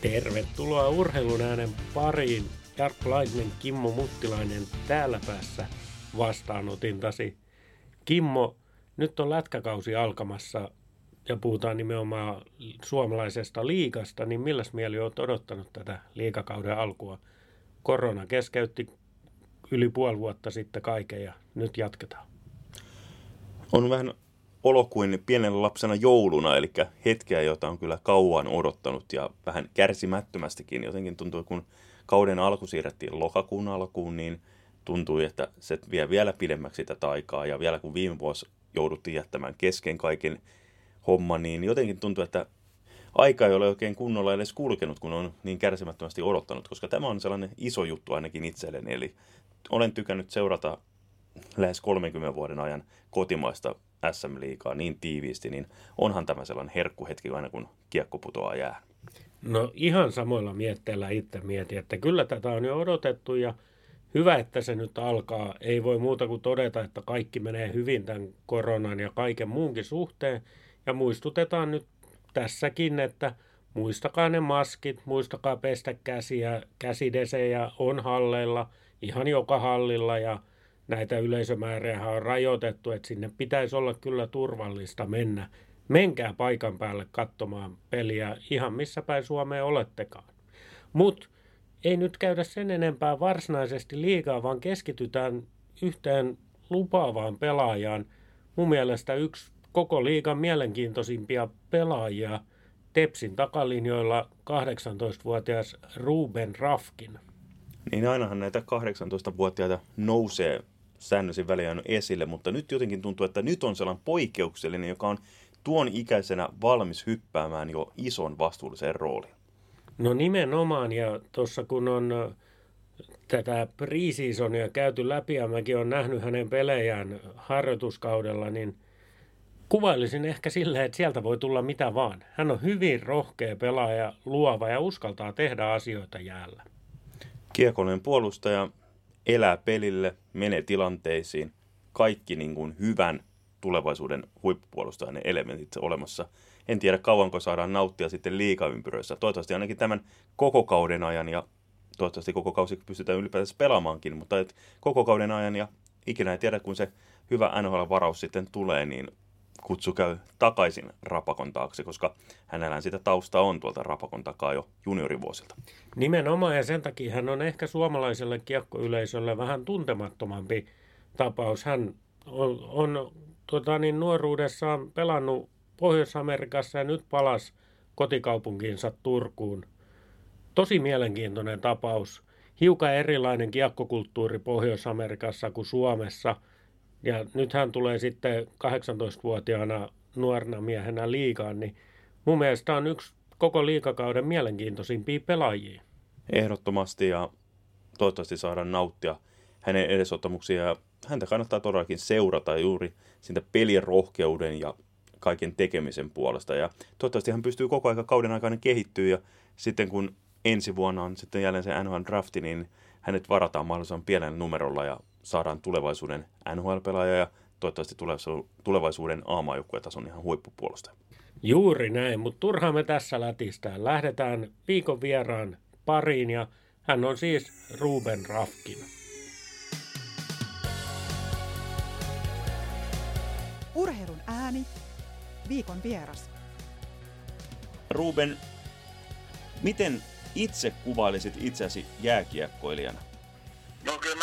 Tervetuloa urheilun äänen pariin. Jarkko Laitinen, Kimmo Muttilainen täällä päässä vastaanotintasi. Kimmo, nyt on lätkäkausi alkamassa ja puhutaan nimenomaan suomalaisesta liikasta, niin milläs mieli olet odottanut tätä liikakauden alkua? Korona keskeytti yli puoli vuotta sitten kaiken ja nyt jatketaan. On vähän olo kuin pienen lapsena jouluna, eli hetkeä, jota on kyllä kauan odottanut ja vähän kärsimättömästikin. Jotenkin tuntuu, kun kauden alku siirrettiin lokakuun alkuun, niin tuntui, että se vie vielä pidemmäksi tätä aikaa. Ja vielä kun viime vuosi jouduttiin jättämään kesken kaiken homma, niin jotenkin tuntuu, että aika ei ole oikein kunnolla edes kulkenut, kun on niin kärsimättömästi odottanut, koska tämä on sellainen iso juttu ainakin itselleni. Eli olen tykännyt seurata lähes 30 vuoden ajan kotimaista SM-liigaa niin tiiviisti, niin onhan tämä sellainen herkkuhetki aina kun kiekko putoaa jää. No ihan samoilla mietteillä itse mietin, että kyllä tätä on jo odotettu ja hyvä, että se nyt alkaa. Ei voi muuta kuin todeta, että kaikki menee hyvin tämän koronan ja kaiken muunkin suhteen. Ja muistutetaan nyt tässäkin, että muistakaa ne maskit, muistakaa pestä käsiä, käsidesejä on halleilla, ihan joka hallilla ja näitä yleisömääriä on rajoitettu, että sinne pitäisi olla kyllä turvallista mennä. Menkää paikan päälle katsomaan peliä ihan missä päin Suomeen olettekaan. Mutta ei nyt käydä sen enempää varsinaisesti liikaa, vaan keskitytään yhteen lupaavaan pelaajaan. Mun mielestä yksi koko liigan mielenkiintoisimpia pelaajia Tepsin takalinjoilla 18-vuotias Ruben Rafkin. Niin ainahan näitä 18-vuotiaita nousee säännöisin väliin esille, mutta nyt jotenkin tuntuu, että nyt on sellainen poikkeuksellinen, joka on tuon ikäisenä valmis hyppäämään jo ison vastuulliseen rooliin. No nimenomaan, ja tuossa kun on tätä preseasonia käyty läpi, ja mäkin olen nähnyt hänen pelejään harjoituskaudella, niin kuvailisin ehkä silleen, että sieltä voi tulla mitä vaan. Hän on hyvin rohkea pelaaja, luova ja uskaltaa tehdä asioita jäällä. Kiekollinen puolustaja, elää pelille, menee tilanteisiin, kaikki niin kuin hyvän tulevaisuuden huippupuolustajan elementit olemassa. En tiedä kauanko saadaan nauttia sitten liikaympyröissä. Toivottavasti ainakin tämän koko kauden ajan ja toivottavasti koko kausi pystytään ylipäätänsä pelaamaankin, mutta et koko kauden ajan ja ikinä ei tiedä, kun se hyvä NHL-varaus sitten tulee, niin kutsu käy takaisin Rapakon taakse, koska hänellä sitä tausta on tuolta Rapakon takaa jo juniorivuosilta. Nimenomaan ja sen takia hän on ehkä suomalaiselle kiekkoyleisölle vähän tuntemattomampi tapaus. Hän on, on tota niin, nuoruudessaan pelannut Pohjois-Amerikassa ja nyt palas kotikaupunkiinsa Turkuun. Tosi mielenkiintoinen tapaus. Hiukan erilainen kiekkokulttuuri Pohjois-Amerikassa kuin Suomessa – ja nyt hän tulee sitten 18-vuotiaana nuorena miehenä liikaan, niin mun mielestä on yksi koko liikakauden mielenkiintoisimpia pelaajia. Ehdottomasti ja toivottavasti saadaan nauttia hänen edesottamuksia. Ja häntä kannattaa todellakin seurata juuri siitä pelirohkeuden ja kaiken tekemisen puolesta. Ja toivottavasti hän pystyy koko ajan kauden aikana kehittyä ja sitten kun ensi vuonna on sitten jälleen se NHL drafti, niin hänet varataan mahdollisimman pienellä numerolla ja saadaan tulevaisuuden NHL-pelaaja ja toivottavasti tulevaisuuden A-maajoukkuetason ihan huippupuolustaja. Juuri näin, mutta turhaan me tässä lätistään. Lähdetään viikon vieraan pariin ja hän on siis Ruben Rafkin. Urheilun ääni, viikon vieras. Ruben, miten itse kuvailisit itseäsi jääkiekkoilijana? No kyllä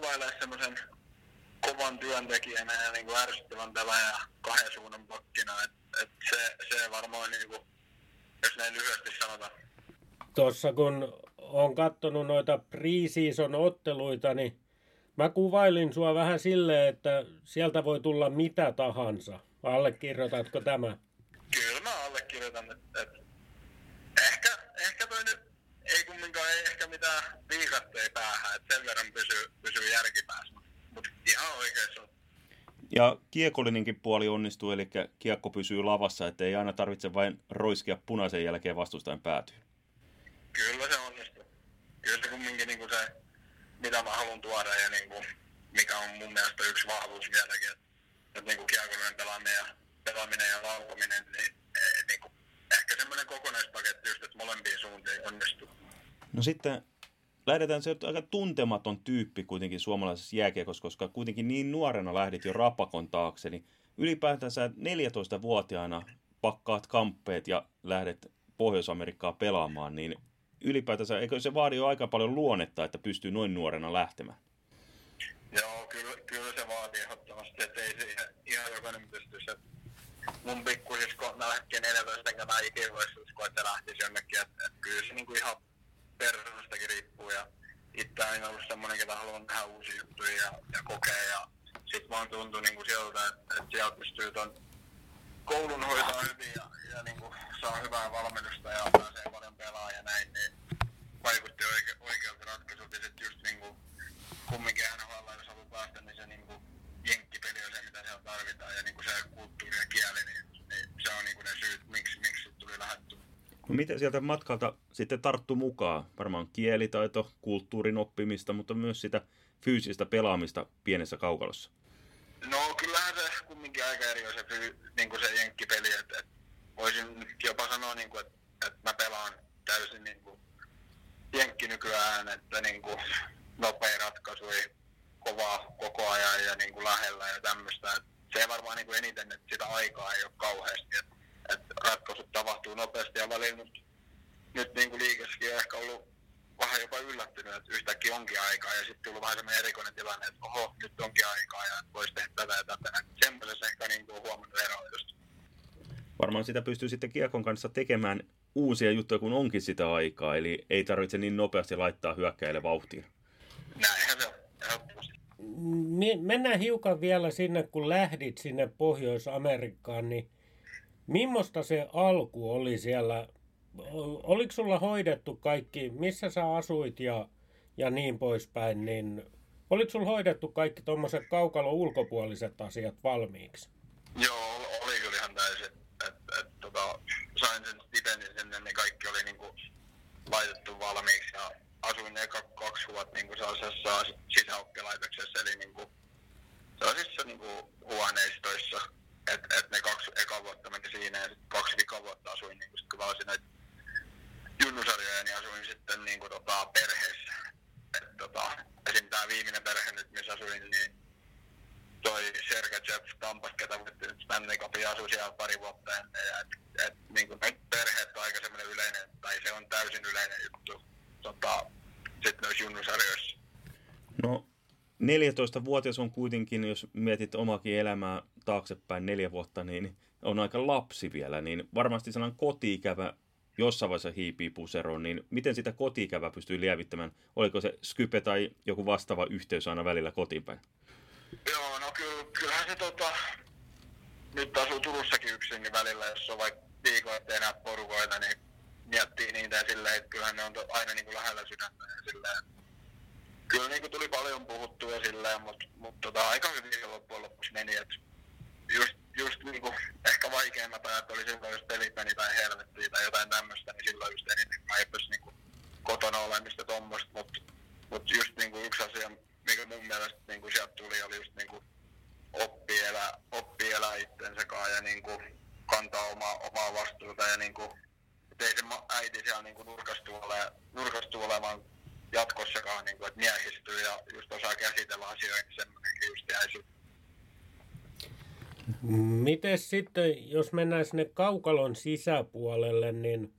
kuvailemaan semmoisen kovan työntekijänä ja niin kuin ärsyttävän pelaaja kahden suunnan pakkina. Et, et se, se varmaan, niin kuin, jos näin lyhyesti sanotaan. Tuossa kun on katsonut noita preseason otteluita, niin mä kuvailin sua vähän silleen, että sieltä voi tulla mitä tahansa. Allekirjoitatko tämä? Kyllä mä allekirjoitan, että et, ehkä, ehkä toi nyt ei kumminkaan ei ehkä mitään viikatteja päähän, että sen verran pysyy, pysyy järkipäässä, mutta ihan oikeassa ja kiekollinenkin puoli onnistuu, eli kiekko pysyy lavassa, että ei aina tarvitse vain roiskia punaisen jälkeen vastustajan päätyyn. Kyllä se onnistuu. Kyllä se kumminkin niin kuin se, mitä mä haluan tuoda ja niin kuin, mikä on mun mielestä yksi vahvuus vieläkin, että, että niin kuin kiekollinen pelaaminen ja, pelaaminen ja laukominen, niin, niin kuin, ehkä semmoinen kokonaispaketti just, että molempiin suuntiin onnistuu. No sitten lähdetään se aika tuntematon tyyppi kuitenkin suomalaisessa jääkiekossa, koska kuitenkin niin nuorena lähdit jo rapakon taakse, niin ylipäätänsä 14-vuotiaana pakkaat kamppeet ja lähdet Pohjois-Amerikkaa pelaamaan, niin ylipäätänsä, eikö se vaadi jo aika paljon luonnetta, että pystyy noin nuorena lähtemään? Joo, kyllä, kyllä se vaatii ehdottomasti, että ei se ihan jokainen pystyisi. Mun pikkusisko, mä lähtin 14, enkä mä ikinä voisi uskoa, että lähtisi jonnekin. Että, että kyllä se niinku ihan persoonestakin riippuu. Ja itse aina ollut semmoinen, ketä haluan tehdä uusia juttuja ja, ja kokea. Ja sit vaan tuntuu niinku siltä, että, että sieltä pystyy ton koulun hoitaa hyvin ja, ja niinku saa hyvää valmennusta ja pääsee paljon pelaamaan ja näin, niin vaikutti oike, oikealta ratkaisulta. Ja sitten just niinku kumminkin NHL, jos haluaa päästä, niin se niinku jenkkipeli on se, mitä siellä tarvitaan. Ja niinku se kulttuuri ja kieli, niin, niin se on niinku ne syyt, miksi, miksi tuli lähetty. No miten sieltä matkalta sitten tarttu mukaan? Varmaan kielitaito, kulttuurin oppimista, mutta myös sitä fyysistä pelaamista pienessä kaukalossa. No kyllähän se kumminkin aika eri on se, niin kuin se jenkkipeli, että et, voisin jopa sanoa, niin kuin, että, että mä pelaan täysin niin kuin, jenkki nykyään, että niin kuin, nopea ratkaisu, kovaa koko ajan ja niin kuin, lähellä ja tämmöistä. Se varmaan niin kuin eniten, että sitä aikaa ei ole kauheasti, että, että ratkaisut tapahtuu nopeasti ja välillä nyt, nyt niin kuin liikessäkin on ehkä ollut vähän jopa yllättynyt, että yhtäkkiä onkin aikaa ja sitten tullut vähän semmoinen erikoinen tilanne, että oho, nyt onkin aikaa ja voisi tehdä tätä ja tätä. Semmoisessa ehkä niin kuin huomannut eroa just. Varmaan sitä pystyy sitten kiekon kanssa tekemään uusia juttuja, kun onkin sitä aikaa, eli ei tarvitse niin nopeasti laittaa hyökkäille vauhtia. Näinhän se on. Mennään hiukan vielä sinne, kun lähdit sinne Pohjois-Amerikkaan, niin millaista se alku oli siellä oliko sulla hoidettu kaikki, missä sä asuit ja, ja niin poispäin, niin oliko sulla hoidettu kaikki tuommoiset kaukalo ulkopuoliset asiat valmiiksi? Joo, oli kyllä ihan täysin. Et, et, tota, sain sen stipendin sinne, niin kaikki oli niinku laitettu valmiiksi ja asuin eka kaksi vuotta niinku sellaisessa sisäoppilaitoksessa, eli niinku sellaisissa niinku huoneistoissa. Et, et ne kaksi eka vuotta meni siinä ja sitten kaksi vika vuotta asuin niinku, sit, kun mä olisin näitä junnusarjoja, niin asuin sitten niin kuin, tota, perheessä. Et, tota, esim. tämä viimeinen perhe nyt, missä asuin, niin toi Sergachev Tampasta, ketä voitti nyt Stanley Cupin, asui siellä pari vuotta ennen. Ja, et, et, niin kuin, nyt perheet on aika semmoinen yleinen, tai se on täysin yleinen juttu tota, sitten noissa junnusarjoissa. No, 14-vuotias on kuitenkin, jos mietit omakin elämää taaksepäin neljä vuotta, niin on aika lapsi vielä, niin varmasti sellainen kotiikävä jossain vaiheessa hiipii puseroon, niin miten sitä kotiikävää pystyy lievittämään? Oliko se Skype tai joku vastaava yhteys aina välillä kotiinpäin? Joo, no kyllä, kyllähän se tota, nyt asuu Turussakin yksin, niin välillä, jos on vaikka viikon ettei enää porukoita, niin miettii niitä silleen, että kyllähän ne on aina niin kuin lähellä sydäntä ja silleen. Kyllä niin kuin tuli paljon puhuttua silleen, mutta mut tota, aika hyvin loppujen lopuksi meni, että just just niinku, ehkä vaikeimmat ajat oli silloin, jos pelit meni tai helvettiin tai jotain tämmöistä, niin silloin just eniten kaipasi niinku kotona olemista tuommoista, mutta mut just niinku yksi asia, mikä mun mielestä niinku sieltä tuli, oli just niinku oppi elää, oppi elää itsensä ja niinku kantaa omaa, omaa vastuuta ja niinku, ei se äiti siellä niinku nurkastu, ole, nurkastu olemaan jatkossakaan, niinku, että miehistyy ja just osaa käsitellä asioita, niin semmoinenkin just jäi Miten sitten, jos mennään sinne kaukalon sisäpuolelle, niin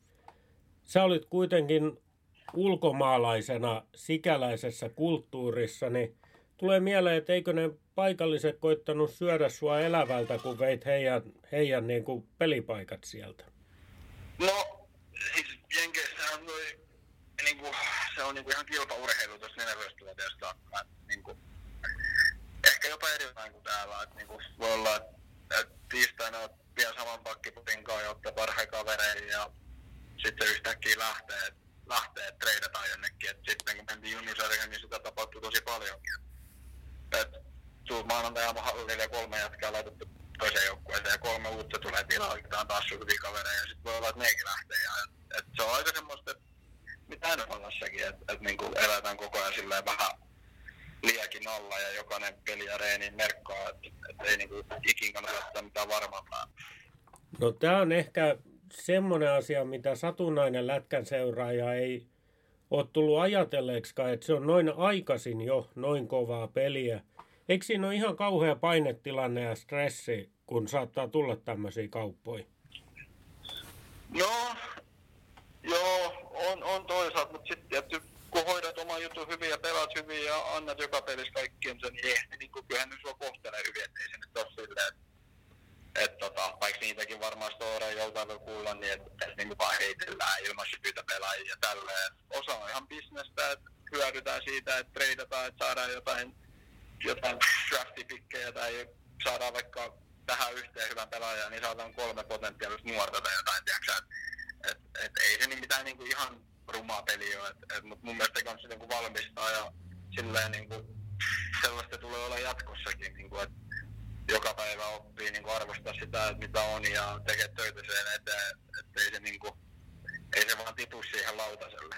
sä olit kuitenkin ulkomaalaisena sikäläisessä kulttuurissa, niin tulee mieleen, että eikö ne paikalliset koittanut syödä sua elävältä, kun veit heidän, heidän niin kuin pelipaikat sieltä? No, siis niin kuin, se on niin kuin ihan kilpaurheilu tuossa 14-vuotiaasta niin kuin, ehkä jopa erilainen kuin täällä. Että, niin kuin, voi olla, että tiistaina vielä saman pakkiputin kanssa ja ottaa parhaita kavereita ja sitten yhtäkkiä lähtee, lähtee treidataan jonnekin. Et sitten kun mentiin junnusarjoihin, niin sitä tapahtui tosi paljonkin. Et tuu maanantai hallille ja kolme jatkaa laitettu toiseen joukkueeseen ja kolme uutta tulee tilalle, on taas hyviä kavereita ja sitten voi olla, että nekin lähtee. Ja, et, et se on aika semmoista, että mitä NFLssäkin, että et, niinku eletään koko ajan silleen vähän liiakin alla ja jokainen peli ja reeni merkkaa, että, että ei niinku ikin kannata ottaa mitään varmaa No tämä on ehkä semmoinen asia, mitä satunnainen lätkän seuraaja ei ole tullut ajatelleeksikaan, että se on noin aikaisin jo noin kovaa peliä. Eikö siinä ole ihan kauhea painetilanne ja stressi, kun saattaa tulla tämmöisiä kauppoja? No, joo, on, on toisaalta, mutta sitten tietysti kun hoidat oman jutun hyvin ja pelaat hyvin ja annat joka pelissä kaikkien sen, niin, eh, niin kuin, kyllähän ne sua kohtelee hyvin, ettei se nyt ole silleen, että et, tota, vaikka niitäkin varmaan storeja joltain voi kuulla, niin että et, niin vaan heitellään ilman sypytä pelaajia ja tälleen. Osa on ihan bisnestä, että hyödytään siitä, että treidataan, että saadaan jotain, jotain draftipikkejä tai saadaan vaikka tähän yhteen hyvän pelaajan, niin saadaan kolme potentiaalista nuorta tai jotain, tiedätkö, et, et, ei se niin mitään niin kuin ihan rumaa peliä ole, et, et, mutta mun mielestä kanssa niin kuin valmistaa ja silleen niin kuin, sellaista tulee olla jatkossakin, niin kuin, että joka päivä oppii niin kuin arvostaa sitä, että mitä on ja tekee töitä sen eteen, että ei se, niin kuin, ei se vaan tipu siihen lautaselle.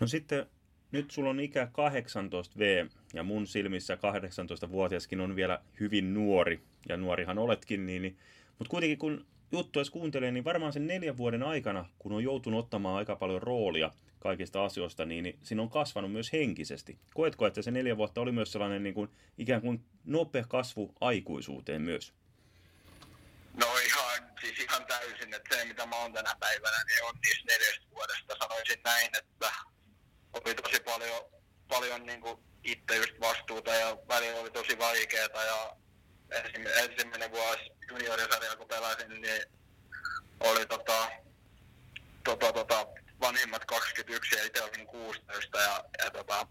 No sitten nyt sulla on ikä 18V ja mun silmissä 18-vuotiaskin on vielä hyvin nuori, ja nuorihan oletkin, niin, niin mutta kuitenkin kun juttua kuuntelee, niin varmaan sen neljän vuoden aikana, kun on joutunut ottamaan aika paljon roolia kaikista asioista, niin, niin siinä on kasvanut myös henkisesti. Koetko, että se neljä vuotta oli myös sellainen niin kuin, ikään kuin nopea kasvu aikuisuuteen myös? No ihan, siis ihan täysin, että se mitä mä oon tänä päivänä, niin on niistä neljästä vuodesta. Sanoisin näin, että oli tosi paljon, paljon niin kuin itse just vastuuta ja välillä oli tosi vaikeaa ja ensimmäinen vuosi juniorisarjaa kun pelasin, niin oli tota, tota, tota, vanhimmat 21 ja itse olin 16 ja, ja tota,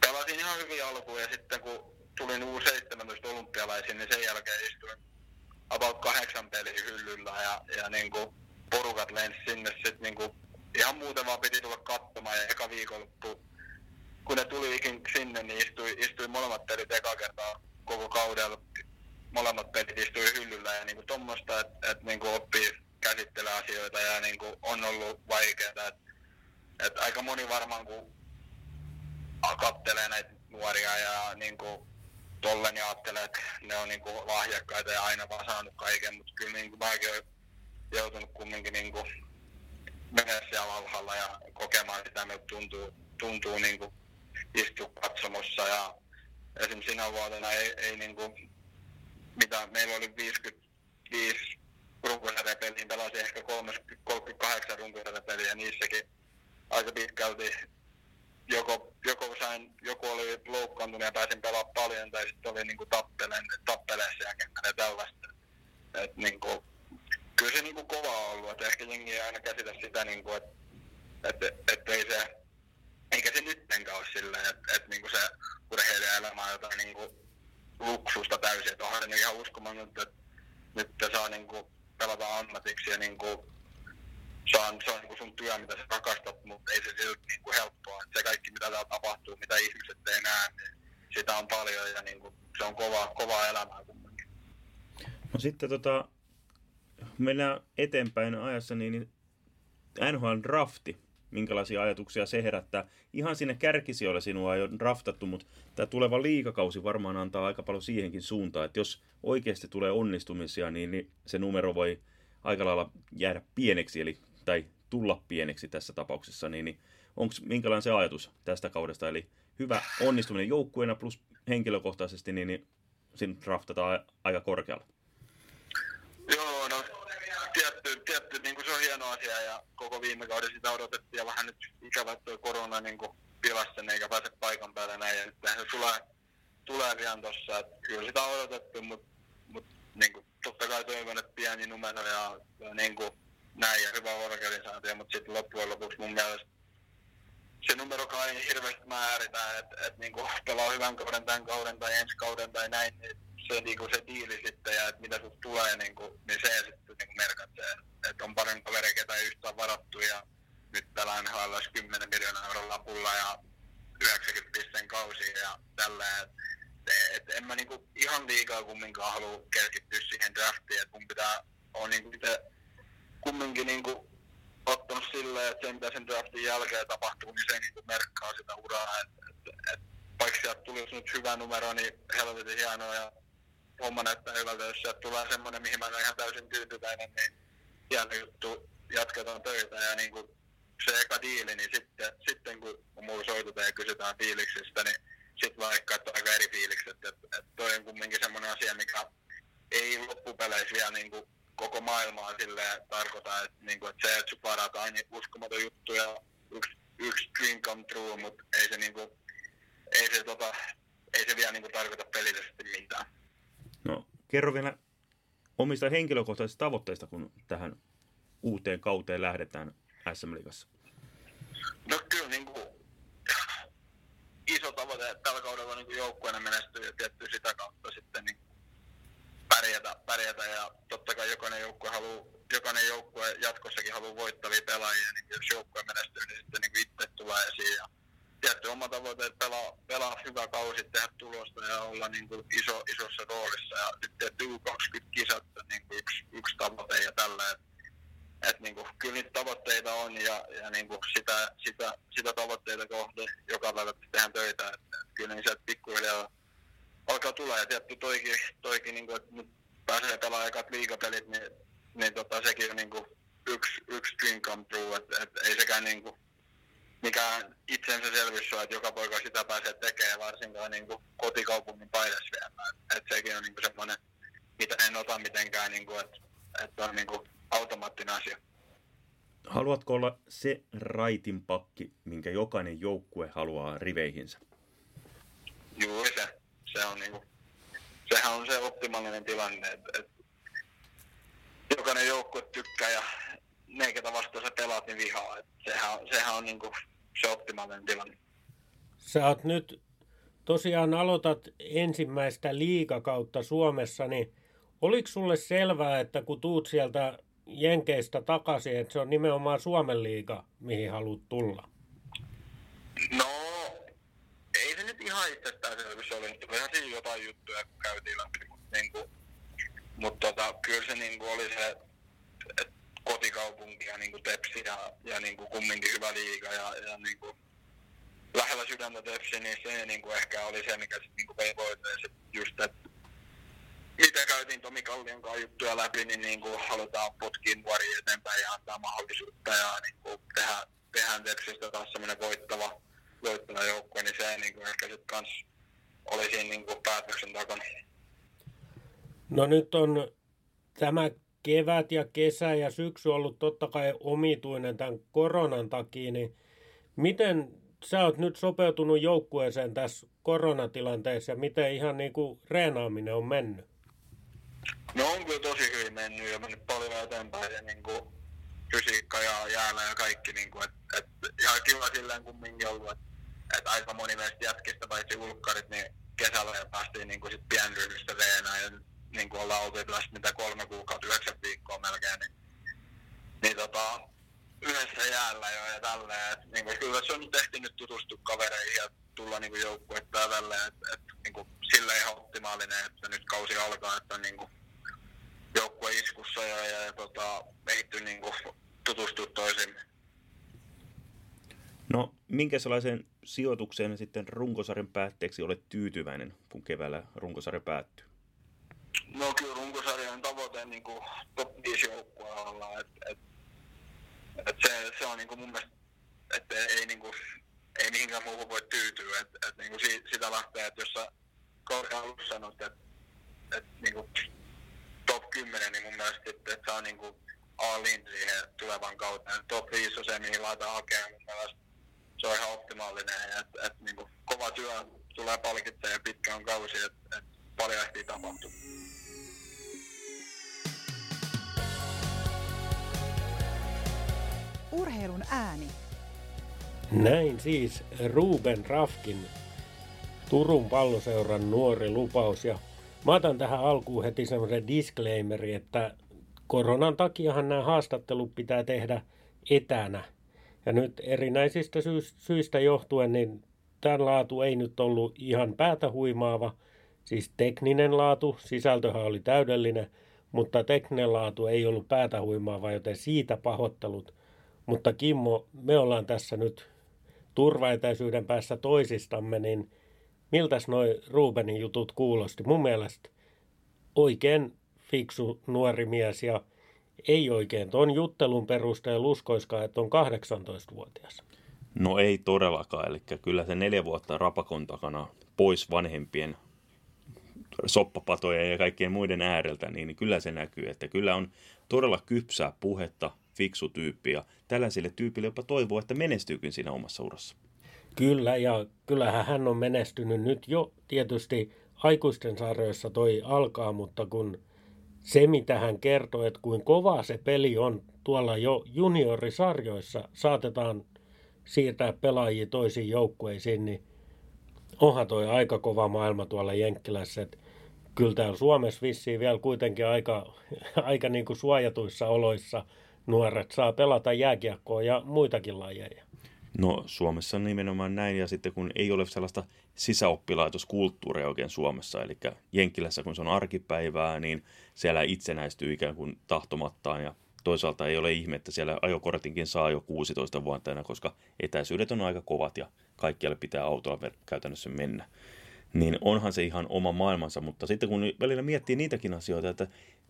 pelasin ihan hyvin alkuun ja sitten kun tulin U17 olympialaisiin, niin sen jälkeen istuin about kahdeksan peliä hyllyllä ja, ja niin kuin porukat lensi sinne sitten niin kuin ihan muuten vaan piti tulla katsomaan ja eka viikonloppu kun ne tulikin sinne, niin istui, istui molemmat pelit eka kertaa koko kaudella. Molemmat pelit istui hyllyllä ja niin kuin tuommoista, että et, niin kuin oppii käsittelee asioita ja niin kuin on ollut vaikeaa. Että et aika moni varmaan kun kattelee näitä nuoria ja niin kuin ja ajattelee, että ne on niin kuin lahjakkaita ja aina vaan saanut kaiken, mutta kyllä niin kuin mäkin olen joutunut kumminkin niin kuin mennä siellä alhaalla ja kokemaan sitä, miltä tuntuu, tuntuu niin kuin istua katsomossa ja esimerkiksi sinä vuotena ei, ei niin kuin, mitä meillä oli 55 runkosarjapeliin, pelasin ehkä 38 runkosarjapeliä niissäkin aika pitkälti joko, joko, sain, joku oli loukkaantunut ja pääsin pelaamaan paljon tai sitten oli niin kuin tappelen, tappeleessa ja tällaista. Et, niin kuin, kyllä se niin kova on ollut, että ehkä jengi ei aina käsitä sitä, niin kuin, että, että, että ei se, eikä se nyttenkään ole silleen, että, että niin se urheilijaelämä on jotain niin kuin luksusta täysin, että se ihan uskomaton, että nyt saa niin kuin pelata ammatiksi ja niin kuin, on, se on niin kuin sun työ, mitä sä rakastat, mutta ei se silti niin kuin helppoa. Se kaikki, mitä täällä tapahtuu, mitä ihmiset ei näe, niin sitä on paljon ja niin kuin, se on kova, kova elämää kumminkin. No sitten tota, mennään eteenpäin ajassa, niin NHL drafti, minkälaisia ajatuksia se herättää. Ihan sinne kärkisijoille sinua ei ole draftattu, mutta tämä tuleva liikakausi varmaan antaa aika paljon siihenkin suuntaan, että jos oikeasti tulee onnistumisia, niin, niin se numero voi aika lailla jäädä pieneksi, eli, tai tulla pieneksi tässä tapauksessa, niin, niin onko minkälainen se ajatus tästä kaudesta, eli hyvä onnistuminen joukkueena plus henkilökohtaisesti, niin, niin siinä draftataan aika korkealla. Joo, no tietty, tietty niin kuin se on hieno asia ja koko viime kauden sitä odotettiin ja vähän nyt ikävä, tuo korona niin kuin pilasi sen eikä pääse paikan päälle näin. Ja nyt se tulee, tulee pian tossa, kyllä sitä on odotettu, mutta mut, niin kuin, totta kai toivon, että pieni numero ja, ja niin kuin, näin ja hyvä organisaatio, mutta sitten loppujen lopuksi mun mielestä se numero ei hirveästi määritä, että et, niinku pelaa hyvän kauden tämän kauden tai ensi kauden tai näin, niin se, niinku, se diili sitten ja että mitä sinusta tulee, niinku, niin se sitten niinku merkitsee, että on paljon kavereita, ketä ei yhtään varattu ja nyt pelaa NHL 10 miljoonaa euron lapulla ja 90 pisteen kausi ja tällä, että et, en mä niinku ihan liikaa kumminkaan halua keskittyä siihen draftiin, että mun pitää on niinku itse kumminkin niinku ottanut silleen, että se mitä sen draftin jälkeen tapahtuu, niin se niin merkkaa sitä uraa. Et, et, et, vaikka sieltä tulisi nyt hyvä numero, niin helvetin hienoa ja homma näyttää hyvältä. Jos sieltä tulee semmoinen, mihin mä olen ihan täysin tyytyväinen, niin hieno juttu, jatketaan töitä ja niin kuin se eka diili, niin sitten, sitten kun mulla soitetaan ja kysytään fiiliksistä, niin sitten vaikka, että aika eri fiilikset. Että, että toi on kumminkin semmoinen asia, mikä ei loppupeleissä vielä niin kuin koko maailmaa silleen tarkoita, että, niin kuin, että se, että parataan niin uskomaton juttu ja yksi, yksi dream come true, mutta ei se, niin kuin, ei se, tota, ei se vielä niin kuin, tarkoita pelillisesti mitään. Kerro vielä omista henkilökohtaisista tavoitteista, kun tähän uuteen kauteen lähdetään SM Liigassa. No kyllä niin kuin, iso tavoite, että tällä kaudella niin joukkueena menestyy ja tietty sitä kautta sitten niin pärjätä, pärjätä ja totta kai jokainen joukkue haluaa jokainen joukkue jatkossakin haluaa voittavia pelaajia, niin jos joukkue menestyy, niin sitten niin itse tulee esiin. Ja tietty oma tavoite, että pelaa, pelaa hyvä kausi, tehdä tulosta ja olla niin kuin iso, isossa roolissa. Ja sitten tietty U20-kisat niin kuin yksi, yksi tavoite ja tällä. Että et, niin kuin, kyllä niitä tavoitteita on ja, ja niin kuin sitä, sitä, sitä, tavoitteita kohde joka päivä tehdään töitä. Et, et kyllä niin sieltä pikkuhiljaa alkaa tulla ja tietty toikin, toikin niin kuin, että nyt pääsee pelaamaan ekat liigapelit, niin, niin tota, sekin on niin kuin yksi, yksi dream come true, että et ei sekään niin kuin, mikään itsensäselvyys on, että joka poika sitä pääsee tekemään, varsinkaan niin kuin kotikaupungin paidassa vielä. Et, et sekin on niin kuin semmoinen, mitä en ota mitenkään, niin kuin, että, että on niin kuin automaattinen asia. Haluatko olla se raitin pakki, minkä jokainen joukkue haluaa riveihinsä? Juuri se se on niinku, sehän on se optimaalinen tilanne, että et jokainen joukkue tykkää ja ne, ketä vastaan sä pelaat, niin vihaa. Et sehän, sehän on niinku se optimaalinen tilanne. Sä oot nyt tosiaan aloitat ensimmäistä liikakautta Suomessa, niin oliko sulle selvää, että kun tuut sieltä Jenkeistä takaisin, että se on nimenomaan Suomen liiga, mihin haluat tulla? No, ei se nyt ihan itsestäänselvyys oli, mutta olihan siinä jotain juttuja, kun käytiin läpi, mutta niin kuin, mutta tota, kyllä se niin kuin oli se, että kotikaupunki ja niin kuin Tepsi ja, ja niin kuin kumminkin hyvä liiga ja, ja niin kuin lähellä sydäntä Tepsi, niin se niin kuin ehkä oli se, mikä sitten niin kuin vei voiteen just, että mitä käytiin Tomi Kallion kanssa juttuja läpi, niin, niin kuin halutaan potkia nuoria eteenpäin ja antaa mahdollisuutta ja niin kuin tehdä, tehdään Tepsistä taas semmoinen voittava, voittava joukkue, niin se niin kuin ehkä sitten kans oli siinä niin kuin päätöksen takana. No nyt on tämä kevät ja kesä ja syksy ollut totta kai omituinen tämän koronan takia, niin miten sä oot nyt sopeutunut joukkueeseen tässä koronatilanteessa ja miten ihan niin kuin reenaaminen on mennyt? No on kyllä tosi hyvin mennyt ja mennyt paljon eteenpäin ja niin kuin fysiikka ja jäällä ja kaikki, niin kuin, et, et, ihan kiva silleen kumminkin ollut, että et aika moni meistä jätkistä paitsi ulkkarit, niin kesällä ja päästiin niin kuin sit pienryhmistä reenaan ja niin kuin ollaan tässä mitä kolme kuukautta, yhdeksän viikkoa melkein, niin, niin tota, yhdessä jäällä jo ja tälleen. Et, niin kuin, kyllä se on nyt ehtinyt tutustua kavereihin ja tulla niin joukkuetta ja tälleen, että et, niin kuin, sille ihan optimaalinen, että nyt kausi alkaa, että niin kuin, joukkue iskussa ja, ja, ja tota, ehitty niin kuin, tutustua toisiin. No, minkä sellaisen sijoitukseen sitten runkosarjan päätteeksi olet tyytyväinen, kun keväällä runkosarja päättyy? No kyllä runkosarjan tavoite niin kuin top 5 joukkueella, että et, et se, se on niin kuin mun mielestä, että ei, niin kuin, ei mihinkään muuhun voi tyytyä, että et, niin kuin sitä lähtee, että jos sä kauden alussa sanot, että et, niin kuin top 10, niin mun mielestä, että, että se on niin kuin all siihen tulevan kauteen. Top 5 on se, mihin laitetaan hakemaan mun mielestä se on ihan optimaalinen. Et, et, niin kuin, kova työ tulee palkittaa ja pitkä on kausi, että et, paljon ehtii tapahtua. Urheilun ääni. Näin siis Ruben Rafkin Turun palloseuran nuori lupaus. Ja mä otan tähän alkuun heti semmoisen disclaimeri, että koronan takiahan nämä haastattelut pitää tehdä etänä – ja nyt erinäisistä syistä johtuen, niin tämän laatu ei nyt ollut ihan päätä huimaava. Siis tekninen laatu, sisältöhän oli täydellinen, mutta tekninen laatu ei ollut päätä huimaava, joten siitä pahoittelut. Mutta Kimmo, me ollaan tässä nyt turvaetäisyyden päässä toisistamme, niin miltäs noi Rubenin jutut kuulosti? Mun mielestä oikein fiksu nuori mies ja ei oikein tuon juttelun perusteella uskoiskaan, että on 18-vuotias. No ei todellakaan, eli kyllä se neljä vuotta rapakon takana pois vanhempien soppapatojen ja kaikkien muiden ääreltä, niin kyllä se näkyy, että kyllä on todella kypsää puhetta, fiksu tyyppi ja tällaisille tyypille jopa toivoo, että menestyykin siinä omassa urassa. Kyllä, ja kyllähän hän on menestynyt nyt jo tietysti aikuisten sarjoissa toi alkaa, mutta kun se, mitä hän kertoo, että kuin kova se peli on tuolla jo juniorisarjoissa, saatetaan siirtää pelaajia toisiin joukkueisiin, niin onhan toi aika kova maailma tuolla Jenkkilässä. Että kyllä täällä Suomessa vissiin vielä kuitenkin aika, aika niin kuin suojatuissa oloissa nuoret saa pelata jääkiekkoa ja muitakin lajeja. No Suomessa on nimenomaan näin, ja sitten kun ei ole sellaista sisäoppilaitoskulttuuria oikein Suomessa, eli Jenkkilässä kun se on arkipäivää, niin siellä itsenäistyy ikään kuin tahtomattaan, ja toisaalta ei ole ihme, että siellä ajokortinkin saa jo 16 vuotta, koska etäisyydet on aika kovat ja kaikkialle pitää autolla käytännössä mennä. Niin onhan se ihan oma maailmansa, mutta sitten kun välillä miettii niitäkin asioita, että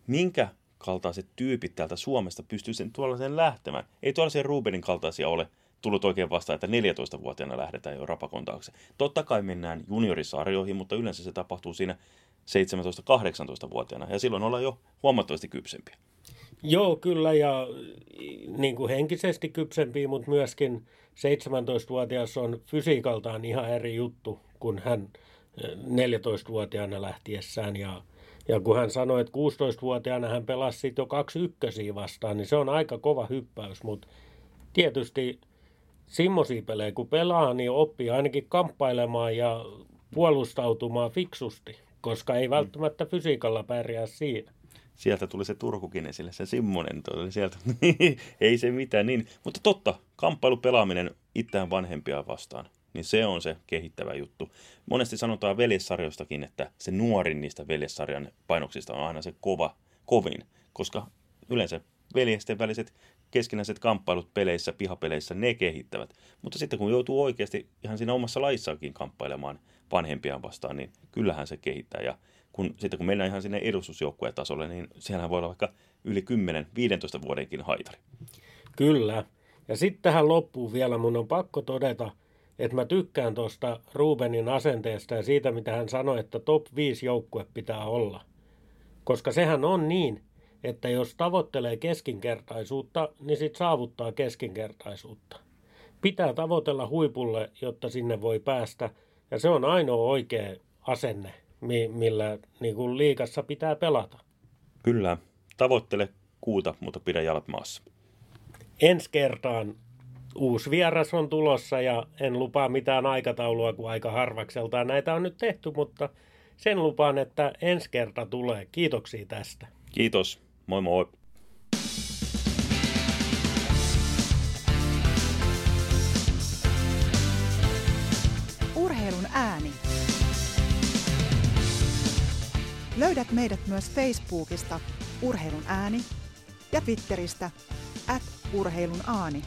minkä kaltaiset tyypit täältä Suomesta pystyy sen tuollaiseen lähtemään. Ei tuollaisia Rubenin kaltaisia ole, tullut oikein vastaan, että 14-vuotiaana lähdetään jo rapakon taakse. Totta kai mennään juniorisarjoihin, mutta yleensä se tapahtuu siinä 17-18-vuotiaana, ja silloin ollaan jo huomattavasti kypsempiä. Joo, kyllä, ja niin kuin henkisesti kypsempiä, mutta myöskin 17-vuotias on fysiikaltaan ihan eri juttu kuin hän 14-vuotiaana lähtiessään, ja ja kun hän sanoi, että 16-vuotiaana hän pelasi jo kaksi ykkösiä vastaan, niin se on aika kova hyppäys, mutta tietysti semmoisia pelejä kun pelaa, niin oppii ainakin kamppailemaan ja puolustautumaan fiksusti, koska ei välttämättä fysiikalla pärjää siinä. Sieltä tuli se Turkukin esille, se Simmonen tuli sieltä. ei se mitään niin. Mutta totta, kamppailupelaaminen itseään vanhempia vastaan, niin se on se kehittävä juttu. Monesti sanotaan veljessarjoistakin, että se nuorin niistä veljessarjan painoksista on aina se kova, kovin, koska yleensä veljesten väliset keskinäiset kamppailut peleissä, pihapeleissä, ne kehittävät. Mutta sitten kun joutuu oikeasti ihan siinä omassa laissaankin kamppailemaan vanhempiaan vastaan, niin kyllähän se kehittää. Ja kun, sitten kun mennään ihan sinne edustusjoukkueen tasolle, niin sehän voi olla vaikka yli 10-15 vuodenkin haitari. Kyllä. Ja sitten tähän loppuun vielä mun on pakko todeta, että mä tykkään tuosta Rubenin asenteesta ja siitä, mitä hän sanoi, että top 5 joukkue pitää olla. Koska sehän on niin, että jos tavoittelee keskinkertaisuutta, niin sit saavuttaa keskinkertaisuutta. Pitää tavoitella huipulle, jotta sinne voi päästä, ja se on ainoa oikea asenne, millä niin kuin liikassa pitää pelata. Kyllä, tavoittele kuuta, mutta pidä jalat maassa. Ensi kertaan uusi vieras on tulossa ja en lupaa mitään aikataulua, kun aika harvakseltaan näitä on nyt tehty, mutta sen lupaan, että ensi kerta tulee. Kiitoksia tästä. Kiitos. Moi moi. Urheilun ääni. Löydät meidät myös Facebookista Urheilun ääni ja Twitteristä at urheilun aani.